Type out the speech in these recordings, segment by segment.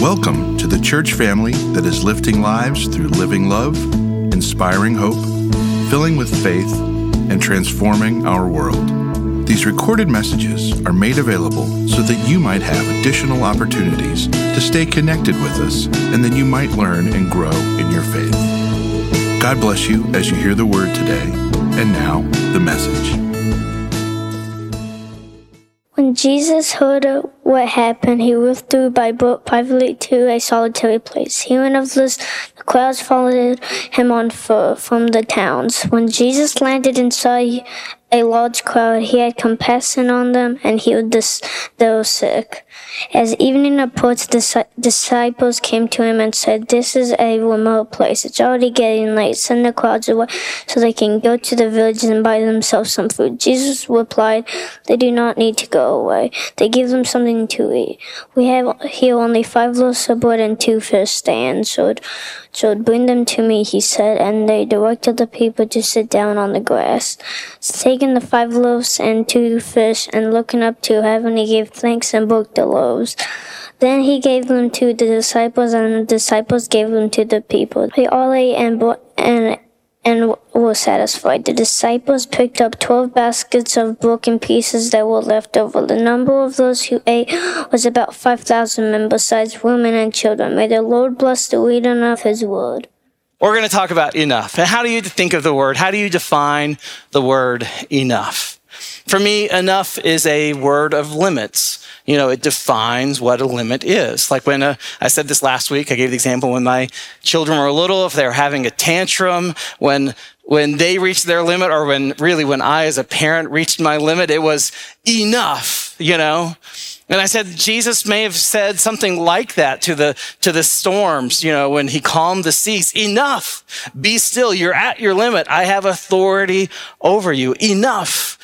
Welcome to the church family that is lifting lives through living love, inspiring hope, filling with faith, and transforming our world. These recorded messages are made available so that you might have additional opportunities to stay connected with us and that you might learn and grow in your faith. God bless you as you hear the word today. And now, the message. When Jesus heard what happened, he withdrew by boat privately to a solitary place. Hearing of this, the crowds followed him on foot from the towns. When Jesus landed and saw a large crowd, he had compassion on them and healed this those sick. As evening approached, the disciples came to him and said, This is a remote place. It's already getting late. Send the crowds away so they can go to the village and buy themselves some food. Jesus replied, They do not need to go away. They give them something to eat. We have here only five loaves of bread and two fish, they answered. So bring them to me, he said, and they directed the people to sit down on the grass. Taking the five loaves and two fish and looking up to heaven, he gave thanks and broke the loaves. Then he gave them to the disciples, and the disciples gave them to the people. They all ate and, and and were satisfied. The disciples picked up twelve baskets of broken pieces that were left over. The number of those who ate was about five thousand men, besides women and children. May the Lord bless the reading of His word. We're going to talk about enough. And how do you think of the word? How do you define the word enough? For me, enough is a word of limits. You know, it defines what a limit is. Like when uh, I said this last week, I gave the example when my children were little, if they were having a tantrum, when when they reached their limit, or when really when I as a parent reached my limit, it was enough, you know? And I said, Jesus may have said something like that to the, to the storms, you know, when he calmed the seas. Enough. Be still. You're at your limit. I have authority over you. Enough.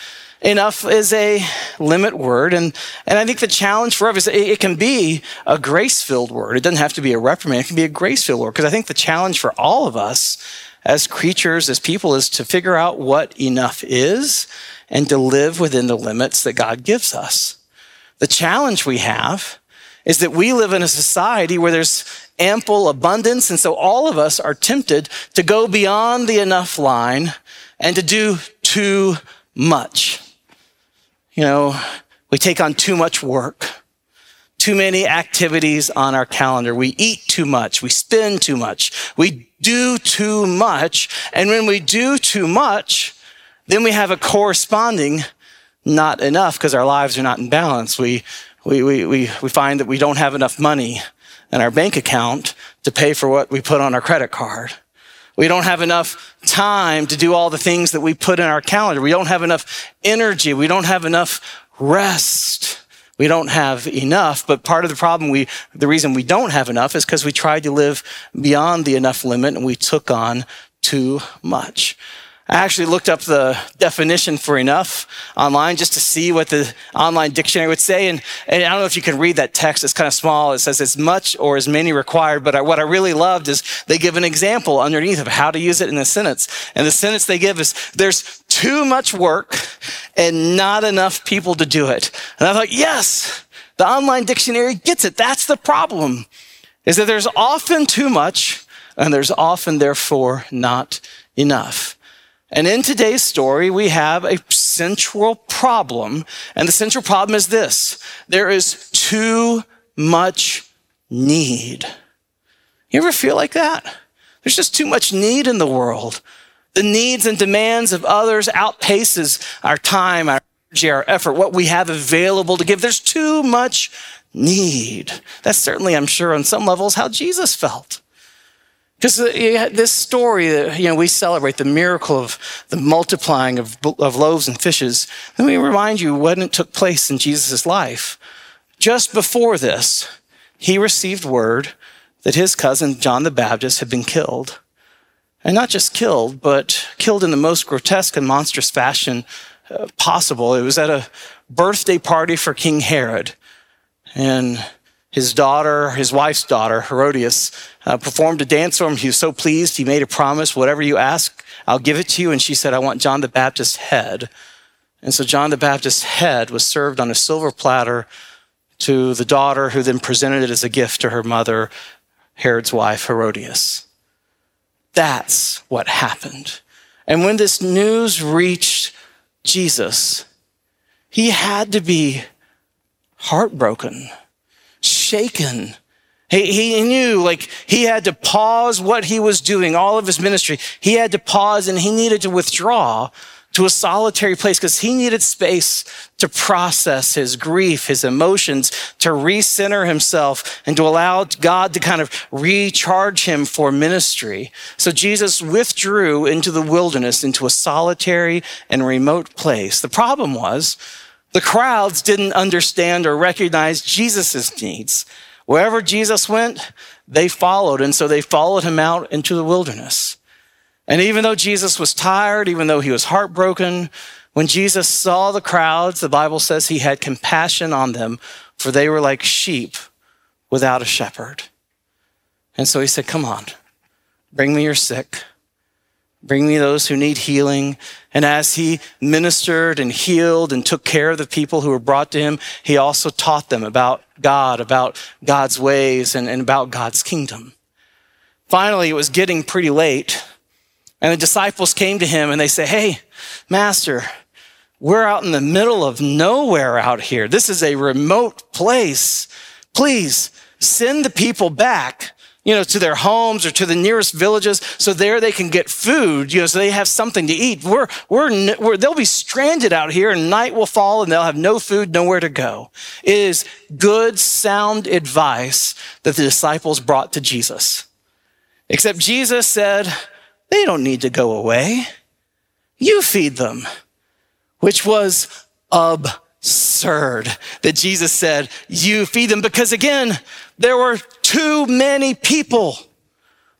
Enough is a limit word. And, and I think the challenge for us it, it can be a grace filled word. It doesn't have to be a reprimand. It can be a grace filled word. Because I think the challenge for all of us as creatures, as people, is to figure out what enough is and to live within the limits that God gives us. The challenge we have is that we live in a society where there's ample abundance. And so all of us are tempted to go beyond the enough line and to do too much. You know, we take on too much work, too many activities on our calendar. We eat too much. We spend too much. We do too much. And when we do too much, then we have a corresponding not enough because our lives are not in balance. We, we, we, we, we find that we don't have enough money in our bank account to pay for what we put on our credit card. We don't have enough time to do all the things that we put in our calendar. We don't have enough energy. We don't have enough rest. We don't have enough. But part of the problem we, the reason we don't have enough is because we tried to live beyond the enough limit and we took on too much. I actually looked up the definition for enough online just to see what the online dictionary would say. And, and I don't know if you can read that text. It's kind of small. It says as much or as many required. But I, what I really loved is they give an example underneath of how to use it in a sentence. And the sentence they give is there's too much work and not enough people to do it. And I thought, yes, the online dictionary gets it. That's the problem is that there's often too much and there's often therefore not enough. And in today's story, we have a central problem. And the central problem is this there is too much need. You ever feel like that? There's just too much need in the world. The needs and demands of others outpaces our time, our energy, our effort, what we have available to give. There's too much need. That's certainly, I'm sure, on some levels, how Jesus felt. Because uh, this story that you know we celebrate the miracle of the multiplying of, of loaves and fishes. Let me remind you when it took place in Jesus' life. Just before this, he received word that his cousin John the Baptist had been killed. And not just killed, but killed in the most grotesque and monstrous fashion uh, possible. It was at a birthday party for King Herod. And his daughter, his wife's daughter, Herodias, uh, performed a dance for him. He was so pleased. He made a promise whatever you ask, I'll give it to you. And she said, I want John the Baptist's head. And so John the Baptist's head was served on a silver platter to the daughter who then presented it as a gift to her mother, Herod's wife, Herodias. That's what happened. And when this news reached Jesus, he had to be heartbroken, shaken. He, he knew like he had to pause what he was doing, all of his ministry. He had to pause and he needed to withdraw to a solitary place because he needed space to process his grief, his emotions, to recenter himself and to allow God to kind of recharge him for ministry. So Jesus withdrew into the wilderness, into a solitary and remote place. The problem was the crowds didn't understand or recognize Jesus' needs. Wherever Jesus went, they followed. And so they followed him out into the wilderness. And even though Jesus was tired, even though he was heartbroken, when Jesus saw the crowds, the Bible says he had compassion on them, for they were like sheep without a shepherd. And so he said, Come on, bring me your sick, bring me those who need healing. And as he ministered and healed and took care of the people who were brought to him, he also taught them about God, about God's ways, and, and about God's kingdom. Finally, it was getting pretty late. And the disciples came to him and they say, Hey, Master, we're out in the middle of nowhere out here. This is a remote place. Please send the people back, you know, to their homes or to the nearest villages so there they can get food, you know, so they have something to eat. We're, we're, we're, they'll be stranded out here and night will fall and they'll have no food, nowhere to go. It is good, sound advice that the disciples brought to Jesus. Except Jesus said, they don't need to go away. You feed them, which was absurd that Jesus said, You feed them, because again, there were too many people.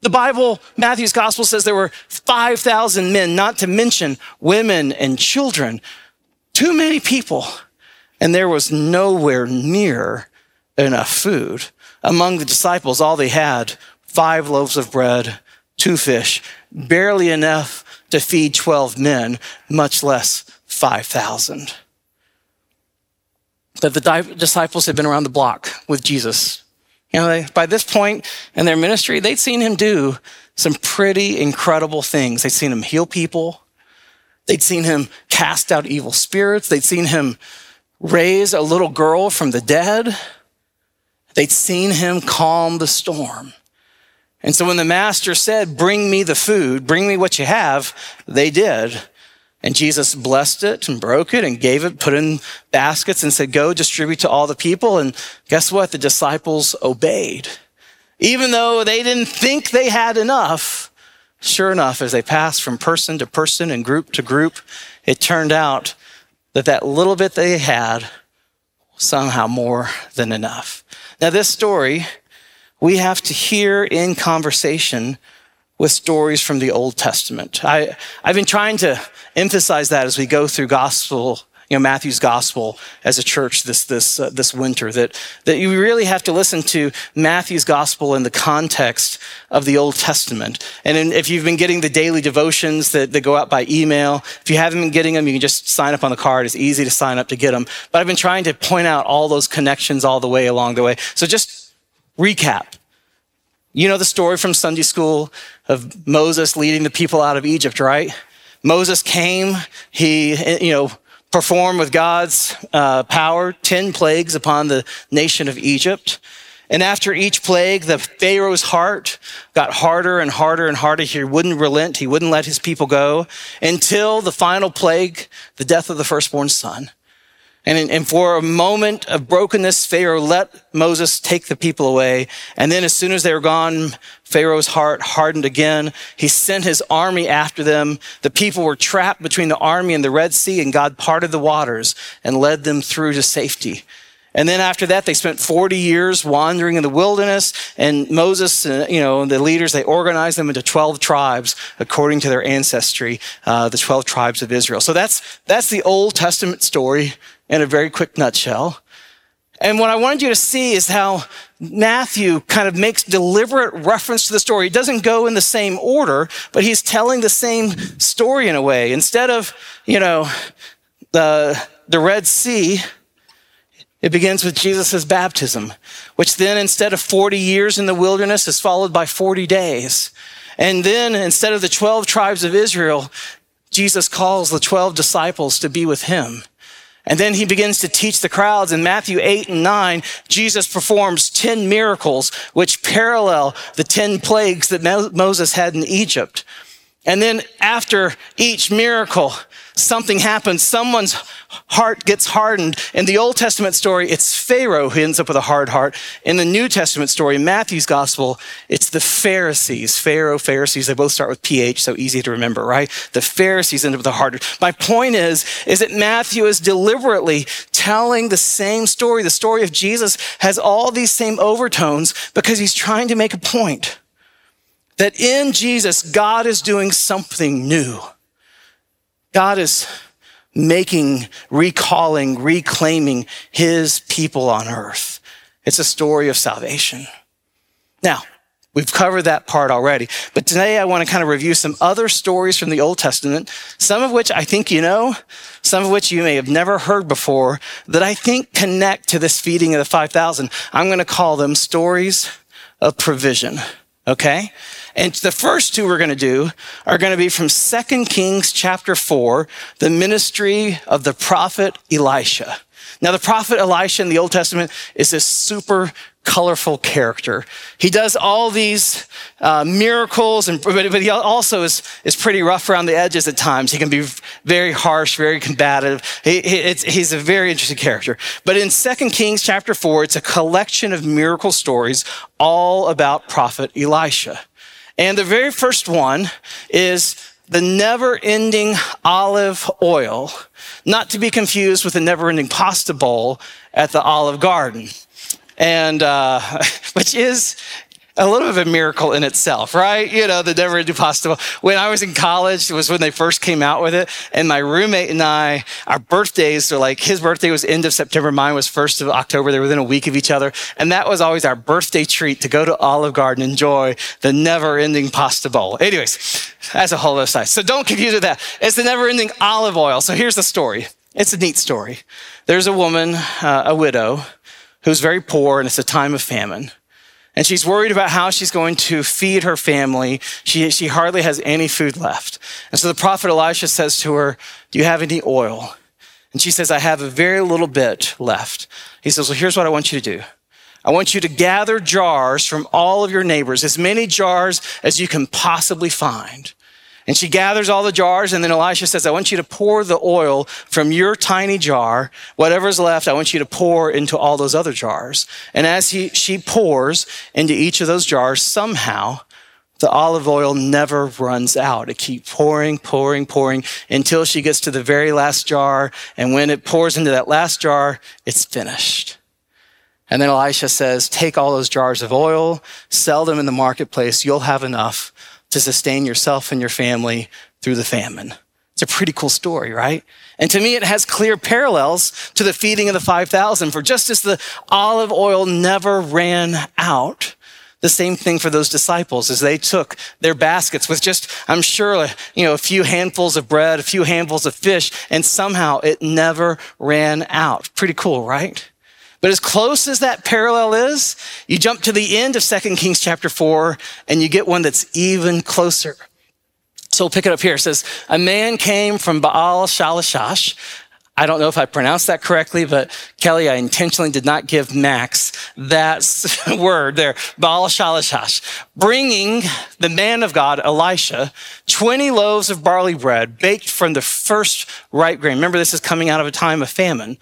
The Bible, Matthew's gospel says there were 5,000 men, not to mention women and children. Too many people. And there was nowhere near enough food. Among the disciples, all they had five loaves of bread, two fish, barely enough to feed 12 men, much less 5,000. But the disciples had been around the block with Jesus. You know, by this point in their ministry, they'd seen him do some pretty incredible things. They'd seen him heal people. They'd seen him cast out evil spirits. They'd seen him raise a little girl from the dead. They'd seen him calm the storm. And so when the master said, Bring me the food, bring me what you have, they did. And Jesus blessed it and broke it and gave it, put in baskets and said, Go distribute to all the people. And guess what? The disciples obeyed. Even though they didn't think they had enough, sure enough, as they passed from person to person and group to group, it turned out that that little bit they had somehow more than enough. Now, this story we have to hear in conversation with stories from the Old Testament. I, I've been trying to emphasize that as we go through gospel, you know, Matthew's gospel as a church this, this, uh, this winter, that, that you really have to listen to Matthew's gospel in the context of the Old Testament. And in, if you've been getting the daily devotions that, that go out by email, if you haven't been getting them, you can just sign up on the card. It's easy to sign up to get them. But I've been trying to point out all those connections all the way along the way. So just recap. You know the story from Sunday school of Moses leading the people out of Egypt, right? Moses came, he, you know, performed with God's uh, power 10 plagues upon the nation of Egypt. And after each plague, the Pharaoh's heart got harder and harder and harder. He wouldn't relent. He wouldn't let his people go until the final plague, the death of the firstborn son. And, and for a moment of brokenness, Pharaoh let Moses take the people away. And then as soon as they were gone, Pharaoh's heart hardened again. He sent his army after them. The people were trapped between the army and the Red Sea, and God parted the waters and led them through to safety. And then after that, they spent 40 years wandering in the wilderness. And Moses, uh, you know, the leaders, they organized them into 12 tribes according to their ancestry, uh, the 12 tribes of Israel. So that's, that's the Old Testament story in a very quick nutshell. And what I wanted you to see is how Matthew kind of makes deliberate reference to the story. He doesn't go in the same order, but he's telling the same story in a way. Instead of, you know, the, the Red Sea, It begins with Jesus' baptism, which then instead of 40 years in the wilderness is followed by 40 days. And then instead of the 12 tribes of Israel, Jesus calls the 12 disciples to be with him. And then he begins to teach the crowds. In Matthew 8 and 9, Jesus performs 10 miracles, which parallel the 10 plagues that Moses had in Egypt. And then after each miracle, something happens. Someone's heart gets hardened. In the Old Testament story, it's Pharaoh who ends up with a hard heart. In the New Testament story, Matthew's gospel, it's the Pharisees. Pharaoh, Pharisees, they both start with PH, so easy to remember, right? The Pharisees end up with a hard heart. My point is, is that Matthew is deliberately telling the same story. The story of Jesus has all these same overtones because he's trying to make a point that in Jesus, God is doing something new. God is making, recalling, reclaiming his people on earth. It's a story of salvation. Now, we've covered that part already, but today I want to kind of review some other stories from the Old Testament, some of which I think you know, some of which you may have never heard before, that I think connect to this feeding of the 5,000. I'm going to call them stories of provision. Okay? And the first two we're going to do are going to be from 2 Kings chapter 4, the ministry of the prophet Elisha. Now, the prophet Elisha in the Old Testament is this super colorful character. He does all these uh, miracles, and, but, but, he also is, is pretty rough around the edges at times. He can be very harsh, very combative. He, he, he's a very interesting character. But in 2 Kings chapter 4, it's a collection of miracle stories all about prophet Elisha. And the very first one is the never ending olive oil, not to be confused with the never ending pasta bowl at the Olive Garden. And uh, which is a little bit of a miracle in itself, right? You know, the never do possible. When I was in college, it was when they first came out with it. And my roommate and I, our birthdays are like, his birthday was end of September. Mine was 1st of October. They were within a week of each other. And that was always our birthday treat to go to Olive Garden, and enjoy the never ending pasta bowl. Anyways, that's a whole other side. So don't confuse with that. It's the never ending olive oil. So here's the story. It's a neat story. There's a woman, uh, a widow, who's very poor and it's a time of famine. And she's worried about how she's going to feed her family. She, she hardly has any food left. And so the prophet Elisha says to her, Do you have any oil? And she says, I have a very little bit left. He says, Well, here's what I want you to do. I want you to gather jars from all of your neighbors, as many jars as you can possibly find. And she gathers all the jars, and then Elisha says, I want you to pour the oil from your tiny jar, whatever's left, I want you to pour into all those other jars. And as he, she pours into each of those jars, somehow the olive oil never runs out. It keeps pouring, pouring, pouring until she gets to the very last jar. And when it pours into that last jar, it's finished. And then Elisha says, Take all those jars of oil, sell them in the marketplace. You'll have enough to sustain yourself and your family through the famine. It's a pretty cool story, right? And to me, it has clear parallels to the feeding of the 5,000. For just as the olive oil never ran out, the same thing for those disciples as they took their baskets with just, I'm sure, you know, a few handfuls of bread, a few handfuls of fish, and somehow it never ran out. Pretty cool, right? But as close as that parallel is, you jump to the end of 2 Kings chapter 4 and you get one that's even closer. So we'll pick it up here. It says, A man came from Baal Shalishash. I don't know if I pronounced that correctly, but Kelly, I intentionally did not give Max that word there, Baal Shalishash, bringing the man of God, Elisha, 20 loaves of barley bread baked from the first ripe grain. Remember, this is coming out of a time of famine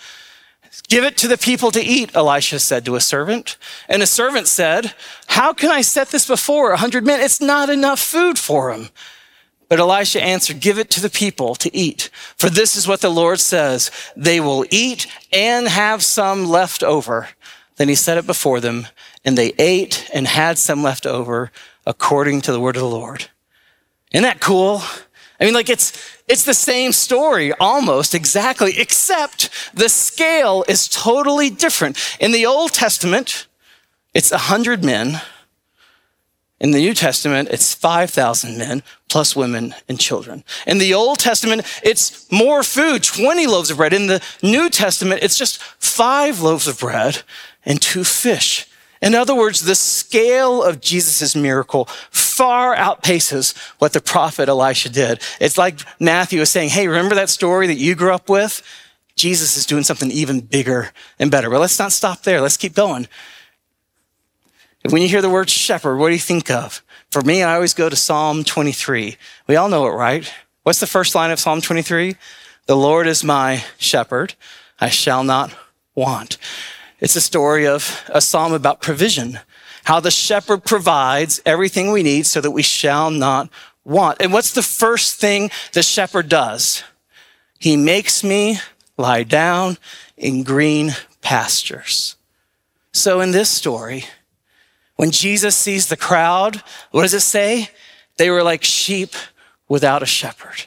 Give it to the people to eat, Elisha said to a servant. And a servant said, How can I set this before a hundred men? It's not enough food for them. But Elisha answered, Give it to the people to eat. For this is what the Lord says they will eat and have some left over. Then he set it before them, and they ate and had some left over according to the word of the Lord. Isn't that cool? I mean, like it's, it's the same story almost exactly, except the scale is totally different. In the Old Testament, it's a hundred men. In the New Testament, it's 5,000 men plus women and children. In the Old Testament, it's more food, 20 loaves of bread. In the New Testament, it's just five loaves of bread and two fish. In other words, the scale of Jesus' miracle far outpaces what the prophet Elisha did. It's like Matthew is saying, Hey, remember that story that you grew up with? Jesus is doing something even bigger and better. But let's not stop there. Let's keep going. When you hear the word shepherd, what do you think of? For me, I always go to Psalm 23. We all know it, right? What's the first line of Psalm 23? The Lord is my shepherd. I shall not want. It's a story of a psalm about provision, how the shepherd provides everything we need so that we shall not want. And what's the first thing the shepherd does? He makes me lie down in green pastures. So in this story, when Jesus sees the crowd, what does it say? They were like sheep without a shepherd.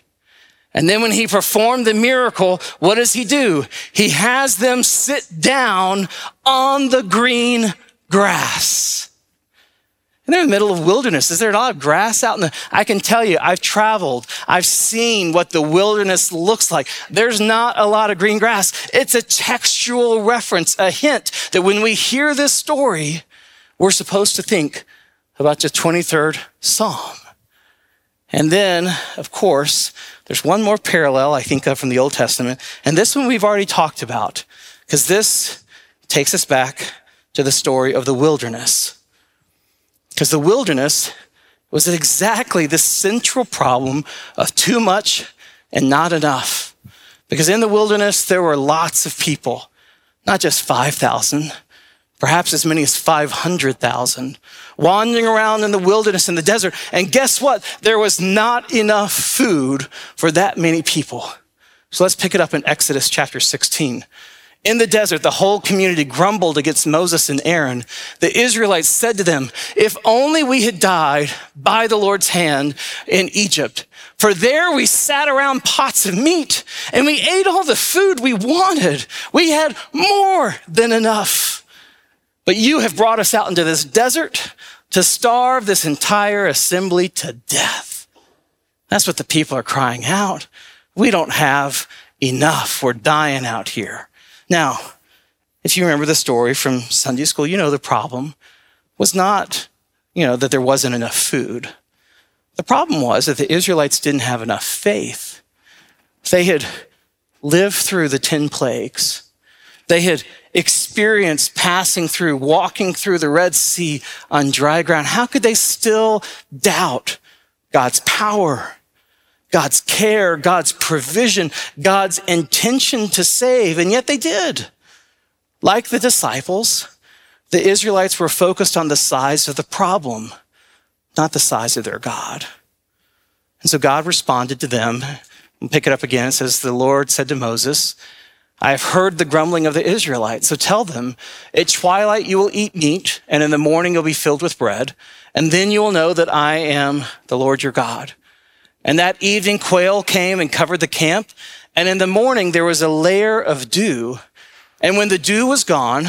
And then when he performed the miracle, what does he do? He has them sit down on the green grass. And they're in the middle of wilderness. Is there a lot of grass out in the? I can tell you, I've traveled. I've seen what the wilderness looks like. There's not a lot of green grass. It's a textual reference, a hint that when we hear this story, we're supposed to think about the 23rd Psalm. And then, of course, there's one more parallel I think of from the Old Testament. And this one we've already talked about, because this takes us back to the story of the wilderness. Because the wilderness was exactly the central problem of too much and not enough. Because in the wilderness, there were lots of people, not just 5,000, perhaps as many as 500,000, wandering around in the wilderness in the desert. And guess what? There was not enough food for that many people. So let's pick it up in Exodus chapter 16. In the desert, the whole community grumbled against Moses and Aaron. The Israelites said to them, If only we had died by the Lord's hand in Egypt. For there we sat around pots of meat and we ate all the food we wanted. We had more than enough. But you have brought us out into this desert to starve this entire assembly to death. That's what the people are crying out. We don't have enough. We're dying out here. Now, if you remember the story from Sunday school, you know the problem was not, you know, that there wasn't enough food. The problem was that the Israelites didn't have enough faith. They had lived through the 10 plagues. They had experienced passing through, walking through the Red Sea on dry ground. How could they still doubt God's power, God's care, God's provision, God's intention to save? And yet they did. Like the disciples, the Israelites were focused on the size of the problem, not the size of their God. And so God responded to them. We'll pick it up again. It says, The Lord said to Moses, I have heard the grumbling of the Israelites. So tell them, at twilight you will eat meat, and in the morning you'll be filled with bread. And then you will know that I am the Lord your God. And that evening quail came and covered the camp. And in the morning there was a layer of dew. And when the dew was gone,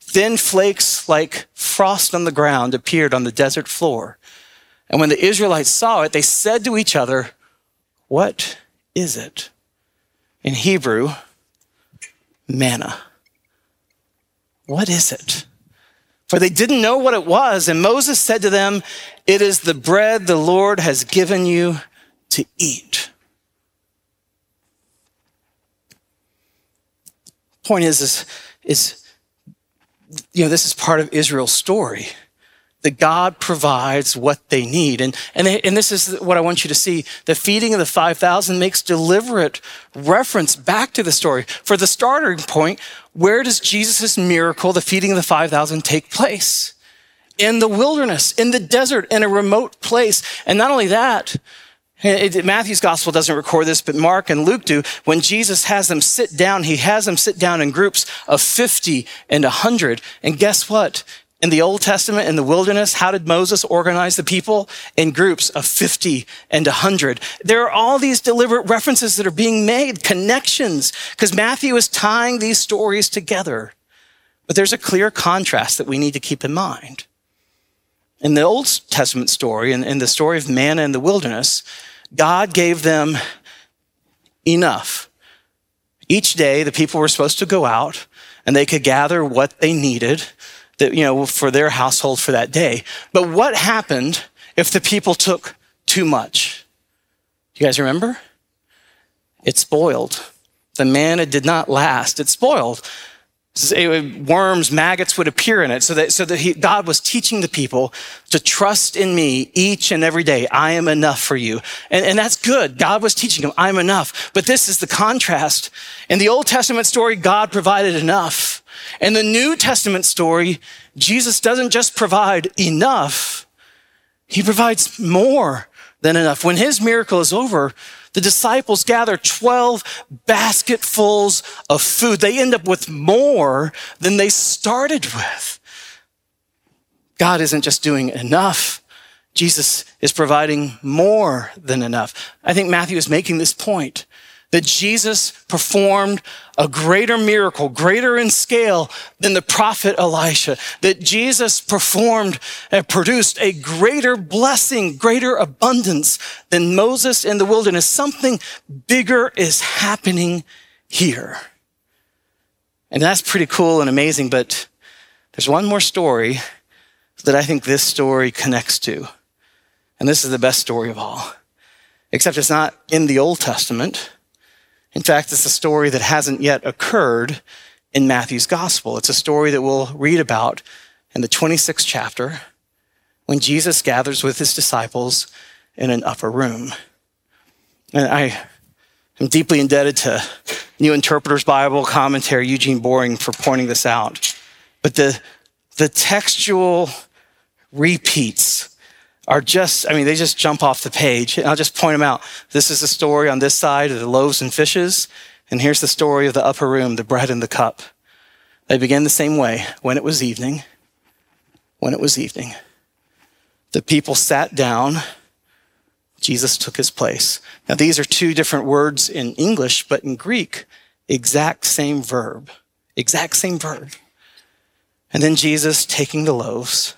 thin flakes like frost on the ground appeared on the desert floor. And when the Israelites saw it, they said to each other, What is it? In Hebrew, manna. What is it? For they didn't know what it was. And Moses said to them, It is the bread the Lord has given you to eat. Point is, is, is you know, this is part of Israel's story that God provides what they need. And, and, they, and this is what I want you to see. The feeding of the 5,000 makes deliberate reference back to the story. For the starting point, where does Jesus' miracle, the feeding of the 5,000, take place? In the wilderness, in the desert, in a remote place. And not only that, it, Matthew's gospel doesn't record this, but Mark and Luke do. When Jesus has them sit down, he has them sit down in groups of 50 and 100. And guess what? In the Old Testament, in the wilderness, how did Moses organize the people? In groups of 50 and 100. There are all these deliberate references that are being made, connections, because Matthew is tying these stories together. But there's a clear contrast that we need to keep in mind. In the Old Testament story, in, in the story of manna in the wilderness, God gave them enough. Each day, the people were supposed to go out and they could gather what they needed that, you know, for their household for that day. But what happened if the people took too much? You guys remember? It spoiled. The manna did not last. It spoiled. Worms, maggots would appear in it so that, so that he, God was teaching the people to trust in me each and every day. I am enough for you. And, and that's good. God was teaching them, I'm enough. But this is the contrast. In the Old Testament story, God provided enough. In the New Testament story, Jesus doesn't just provide enough. He provides more than enough. When his miracle is over, the disciples gather 12 basketfuls of food. They end up with more than they started with. God isn't just doing enough. Jesus is providing more than enough. I think Matthew is making this point that Jesus performed a greater miracle, greater in scale than the prophet Elisha, that Jesus performed and produced a greater blessing, greater abundance than Moses in the wilderness. Something bigger is happening here. And that's pretty cool and amazing, but there's one more story that I think this story connects to. And this is the best story of all. Except it's not in the Old Testament. In fact, it's a story that hasn't yet occurred in Matthew's gospel. It's a story that we'll read about in the 26th chapter when Jesus gathers with his disciples in an upper room. And I am deeply indebted to New Interpreter's Bible commentary, Eugene Boring, for pointing this out. But the, the textual repeats are just, I mean, they just jump off the page. And I'll just point them out. This is the story on this side of the loaves and fishes. And here's the story of the upper room, the bread and the cup. They begin the same way. When it was evening, when it was evening, the people sat down. Jesus took his place. Now, these are two different words in English, but in Greek, exact same verb. Exact same verb. And then Jesus taking the loaves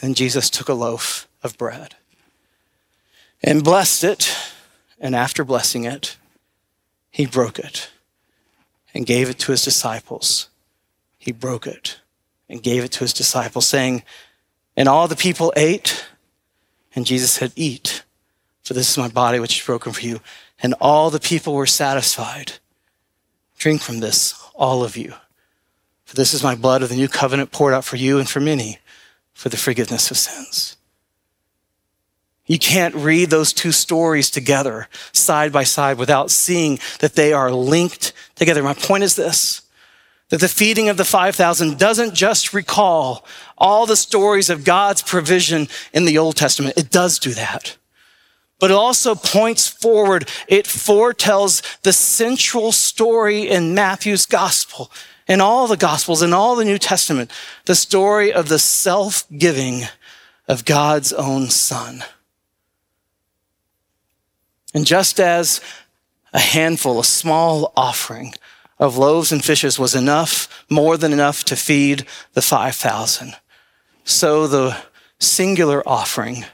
and Jesus took a loaf of bread and blessed it. And after blessing it, he broke it and gave it to his disciples. He broke it and gave it to his disciples, saying, And all the people ate. And Jesus said, Eat, for this is my body which is broken for you. And all the people were satisfied. Drink from this, all of you. For this is my blood of the new covenant poured out for you and for many for the forgiveness of sins. You can't read those two stories together, side by side, without seeing that they are linked together. My point is this that the feeding of the 5,000 doesn't just recall all the stories of God's provision in the Old Testament. It does do that. But it also points forward. It foretells the central story in Matthew's gospel in all the Gospels, in all the New Testament, the story of the self giving of God's own Son. And just as a handful, a small offering of loaves and fishes was enough, more than enough to feed the 5,000, so the singular offering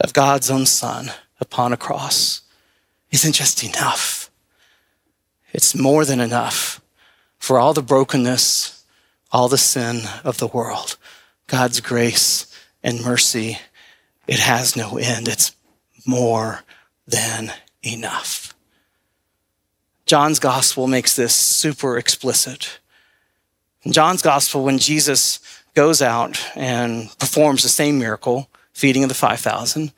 of God's own Son upon a cross isn't just enough. It's more than enough for all the brokenness, all the sin of the world. God's grace and mercy, it has no end. It's more than enough. John's gospel makes this super explicit. In John's gospel, when Jesus goes out and performs the same miracle, feeding of the 5,000,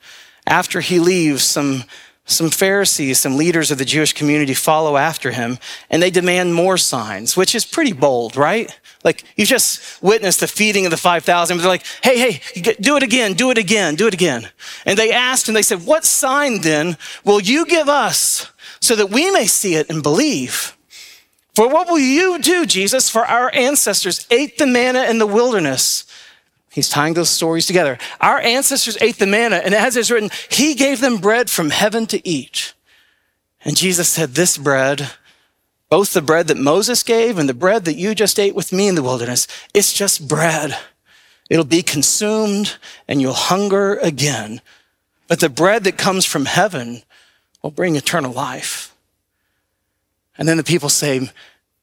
after he leaves, some some Pharisees, some leaders of the Jewish community follow after him and they demand more signs, which is pretty bold, right? Like you just witnessed the feeding of the 5,000, but they're like, hey, hey, do it again, do it again, do it again. And they asked and they said, what sign then will you give us so that we may see it and believe? For what will you do, Jesus? For our ancestors ate the manna in the wilderness He's tying those stories together. Our ancestors ate the manna, and as is written, He gave them bread from heaven to eat. And Jesus said, This bread, both the bread that Moses gave and the bread that you just ate with me in the wilderness, it's just bread. It'll be consumed and you'll hunger again. But the bread that comes from heaven will bring eternal life. And then the people say,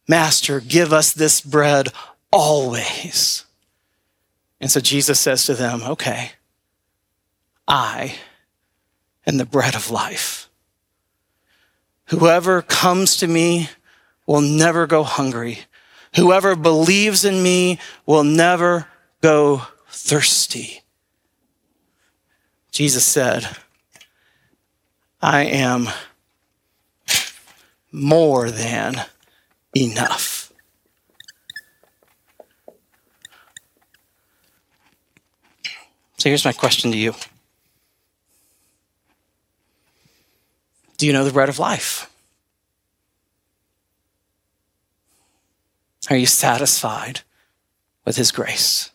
Master, give us this bread always. And so Jesus says to them, Okay, I am the bread of life. Whoever comes to me will never go hungry. Whoever believes in me will never go thirsty. Jesus said, I am more than enough. So here's my question to you Do you know the bread of life? Are you satisfied with His grace?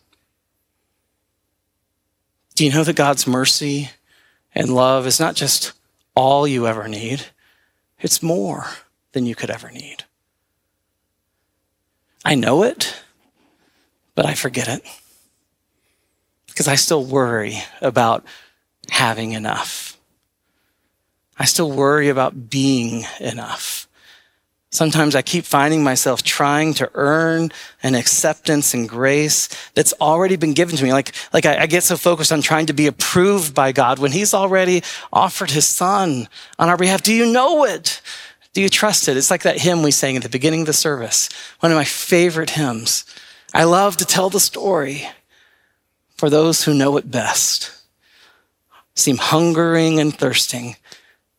Do you know that God's mercy and love is not just all you ever need, it's more than you could ever need? I know it, but I forget it because I still worry about having enough. I still worry about being enough. Sometimes I keep finding myself trying to earn an acceptance and grace that's already been given to me. Like, like I, I, get so focused on trying to be approved by God when He's already offered His Son on our behalf. Do you know it? Do you trust it? It's like that hymn we sang at the beginning of the service, one of my favorite hymns. I love to tell the story for those who know it best, seem hungering and thirsting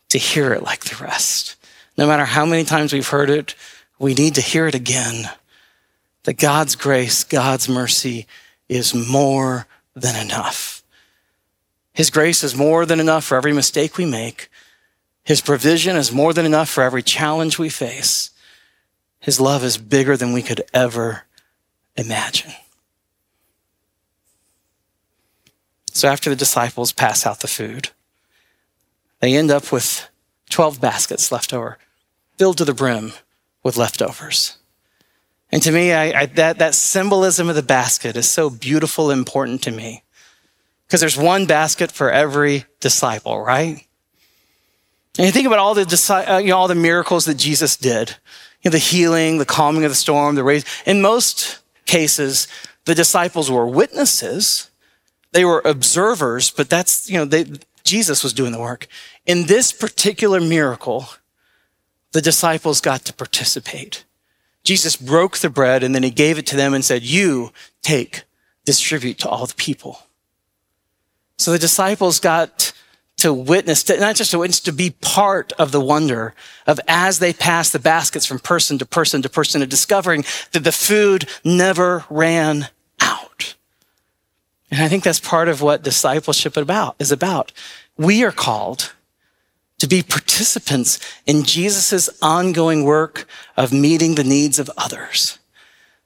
to hear it like the rest. No matter how many times we've heard it, we need to hear it again. That God's grace, God's mercy is more than enough. His grace is more than enough for every mistake we make. His provision is more than enough for every challenge we face. His love is bigger than we could ever imagine. So after the disciples pass out the food, they end up with 12 baskets left over, filled to the brim with leftovers. And to me, I, I, that, that symbolism of the basket is so beautiful and important to me. Because there's one basket for every disciple, right? And you think about all the, uh, you know, all the miracles that Jesus did. You know, the healing, the calming of the storm, the raise. In most cases, the disciples were witnesses. They were observers, but that's, you know, they, Jesus was doing the work. In this particular miracle, the disciples got to participate. Jesus broke the bread and then he gave it to them and said, You take, distribute to all the people. So the disciples got to witness, to, not just to witness, to be part of the wonder of as they passed the baskets from person to person to person of discovering that the food never ran. And I think that's part of what discipleship about, is about. We are called to be participants in Jesus' ongoing work of meeting the needs of others.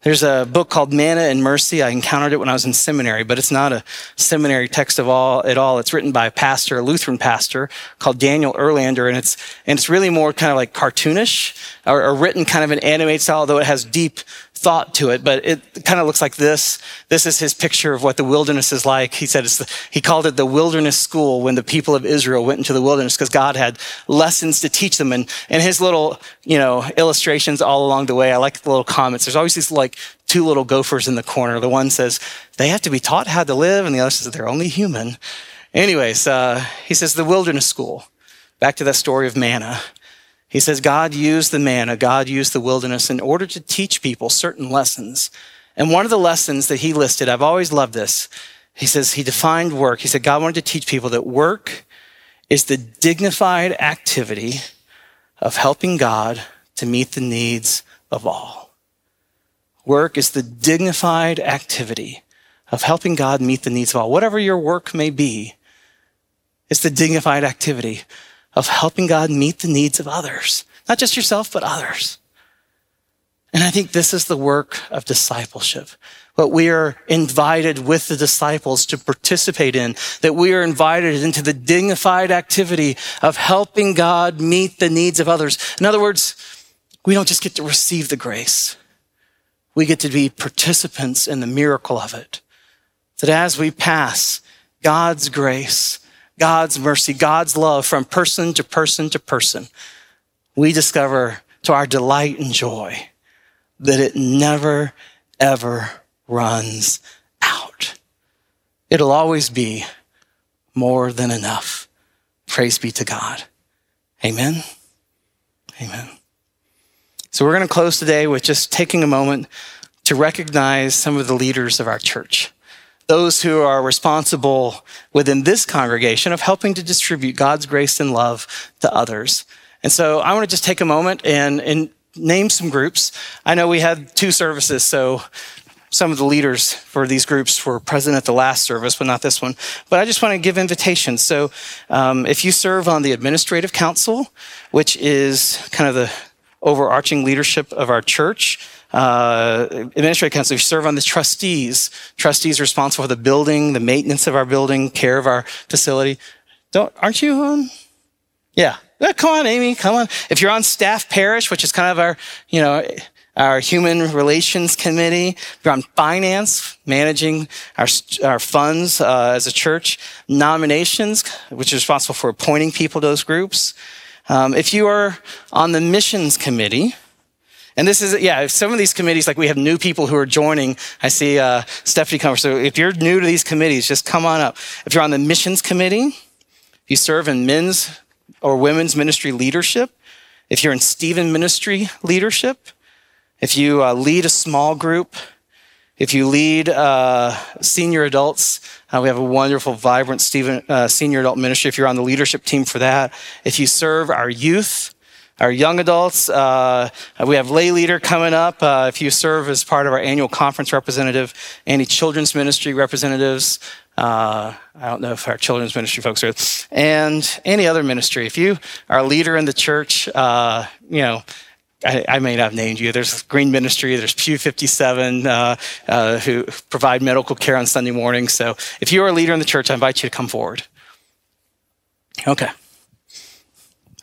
There's a book called Manna and Mercy. I encountered it when I was in seminary, but it's not a seminary text of all at all. It's written by a pastor, a Lutheran pastor called Daniel Erlander, and it's and it's really more kind of like cartoonish or, or written kind of an animated style, although it has deep thought to it, but it kind of looks like this. This is his picture of what the wilderness is like. He said the, he called it the wilderness school when the people of Israel went into the wilderness because God had lessons to teach them. And, and his little, you know, illustrations all along the way. I like the little comments. There's always these like two little gophers in the corner. The one says they have to be taught how to live, and the other says they're only human. Anyways, uh, he says the wilderness school. Back to that story of manna. He says God used the manna, God used the wilderness in order to teach people certain lessons. And one of the lessons that he listed, I've always loved this. He says he defined work. He said God wanted to teach people that work is the dignified activity of helping God to meet the needs of all. Work is the dignified activity of helping God meet the needs of all. Whatever your work may be, it's the dignified activity of helping God meet the needs of others, not just yourself, but others. And I think this is the work of discipleship. What we are invited with the disciples to participate in, that we are invited into the dignified activity of helping God meet the needs of others. In other words, we don't just get to receive the grace. We get to be participants in the miracle of it. that as we pass God's grace, God's mercy, God's love from person to person to person, we discover to our delight and joy that it never, ever runs out. It'll always be more than enough. Praise be to God. Amen. Amen. So we're going to close today with just taking a moment to recognize some of the leaders of our church those who are responsible within this congregation of helping to distribute God's grace and love to others. And so I want to just take a moment and, and name some groups. I know we had two services, so some of the leaders for these groups were present at the last service, but not this one. But I just want to give invitations. So um, if you serve on the administrative council, which is kind of the overarching leadership of our church, uh, administrative council, we serve on the trustees. Trustees responsible for the building, the maintenance of our building, care of our facility. Don't, aren't you on? Yeah. yeah. Come on, Amy, come on. If you're on staff parish, which is kind of our, you know, our human relations committee. We're on finance, managing our, our funds uh, as a church. Nominations, which is responsible for appointing people to those groups. Um, if you are on the missions committee, and this is, yeah, some of these committees, like we have new people who are joining. I see uh, Stephanie come. So if you're new to these committees, just come on up. If you're on the missions committee, if you serve in men's or women's ministry leadership, if you're in Stephen ministry leadership, if you uh, lead a small group, if you lead uh, senior adults, uh, we have a wonderful, vibrant Stephen, uh, senior adult ministry. If you're on the leadership team for that, if you serve our youth, our young adults. Uh, we have lay leader coming up. Uh, if you serve as part of our annual conference representative, any children's ministry representatives. Uh, I don't know if our children's ministry folks are, and any other ministry. If you are a leader in the church, uh, you know. I, I, may not have named you. There's Green Ministry, there's Pew 57, uh, uh, who provide medical care on Sunday mornings. So if you are a leader in the church, I invite you to come forward. Okay.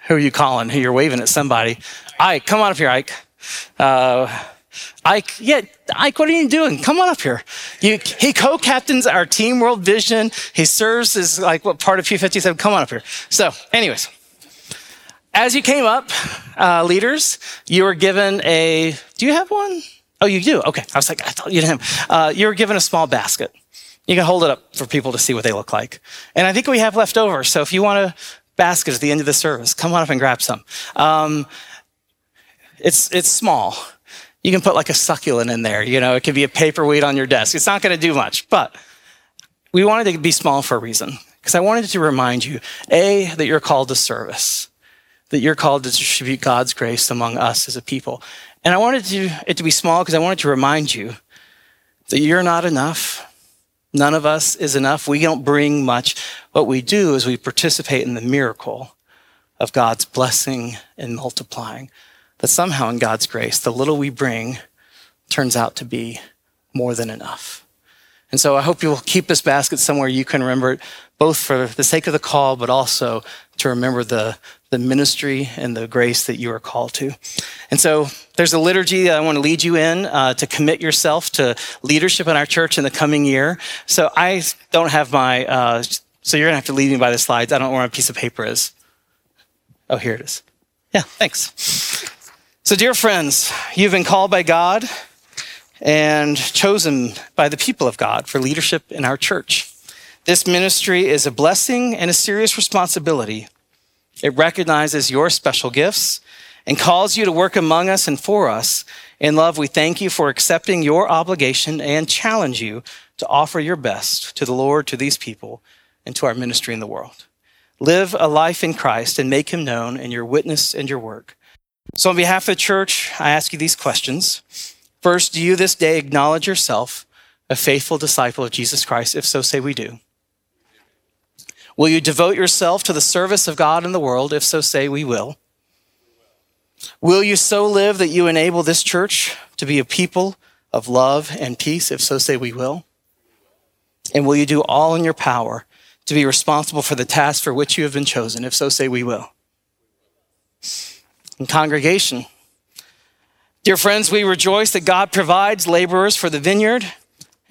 Who are you calling? Who you're waving at somebody? Ike, come on up here, Ike. Uh, Ike, yeah, Ike, what are you doing? Come on up here. You, he co-captains our team World Vision. He serves as like what part of P57. Come on up here. So, anyways, as you came up, uh, leaders, you were given a. Do you have one? Oh, you do. Okay. I was like, I thought you didn't. Have, uh, you were given a small basket. You can hold it up for people to see what they look like. And I think we have left over. So if you want a basket at the end of the service. Come on up and grab some. Um, it's, it's small. You can put like a succulent in there. You know, it could be a paperweight on your desk. It's not going to do much, but we wanted to be small for a reason because I wanted to remind you, A, that you're called to service, that you're called to distribute God's grace among us as a people. And I wanted to, it to be small because I wanted to remind you that you're not enough None of us is enough. We don't bring much. What we do is we participate in the miracle of God's blessing and multiplying. That somehow in God's grace, the little we bring turns out to be more than enough. And so I hope you'll keep this basket somewhere you can remember it, both for the sake of the call, but also to remember the, the ministry and the grace that you are called to. And so there's a liturgy that I want to lead you in uh, to commit yourself to leadership in our church in the coming year. So I don't have my, uh, so you're going to have to lead me by the slides. I don't know where my piece of paper is. Oh, here it is. Yeah, thanks. So, dear friends, you've been called by God and chosen by the people of God for leadership in our church. This ministry is a blessing and a serious responsibility. It recognizes your special gifts and calls you to work among us and for us. In love, we thank you for accepting your obligation and challenge you to offer your best to the Lord, to these people, and to our ministry in the world. Live a life in Christ and make him known in your witness and your work. So, on behalf of the church, I ask you these questions. First, do you this day acknowledge yourself a faithful disciple of Jesus Christ? If so, say we do. Will you devote yourself to the service of God and the world? If so, say we will. Will you so live that you enable this church to be a people of love and peace? If so, say we will. And will you do all in your power to be responsible for the task for which you have been chosen? If so, say we will. In congregation, dear friends, we rejoice that God provides laborers for the vineyard.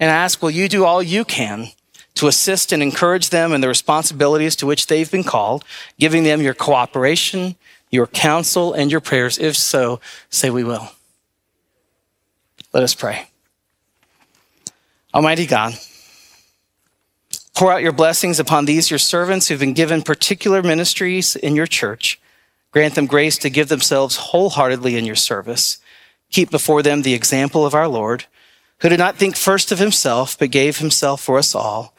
and ask, will you do all you can to assist and encourage them in the responsibilities to which they've been called, giving them your cooperation, your counsel, and your prayers? If so, say we will. Let us pray. Almighty God, pour out your blessings upon these, your servants who've been given particular ministries in your church. Grant them grace to give themselves wholeheartedly in your service. Keep before them the example of our Lord, who did not think first of himself, but gave himself for us all.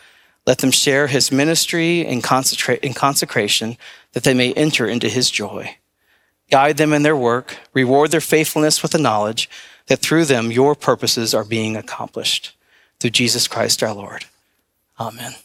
Let them share his ministry and consecration that they may enter into his joy. Guide them in their work, reward their faithfulness with the knowledge that through them your purposes are being accomplished. Through Jesus Christ our Lord. Amen.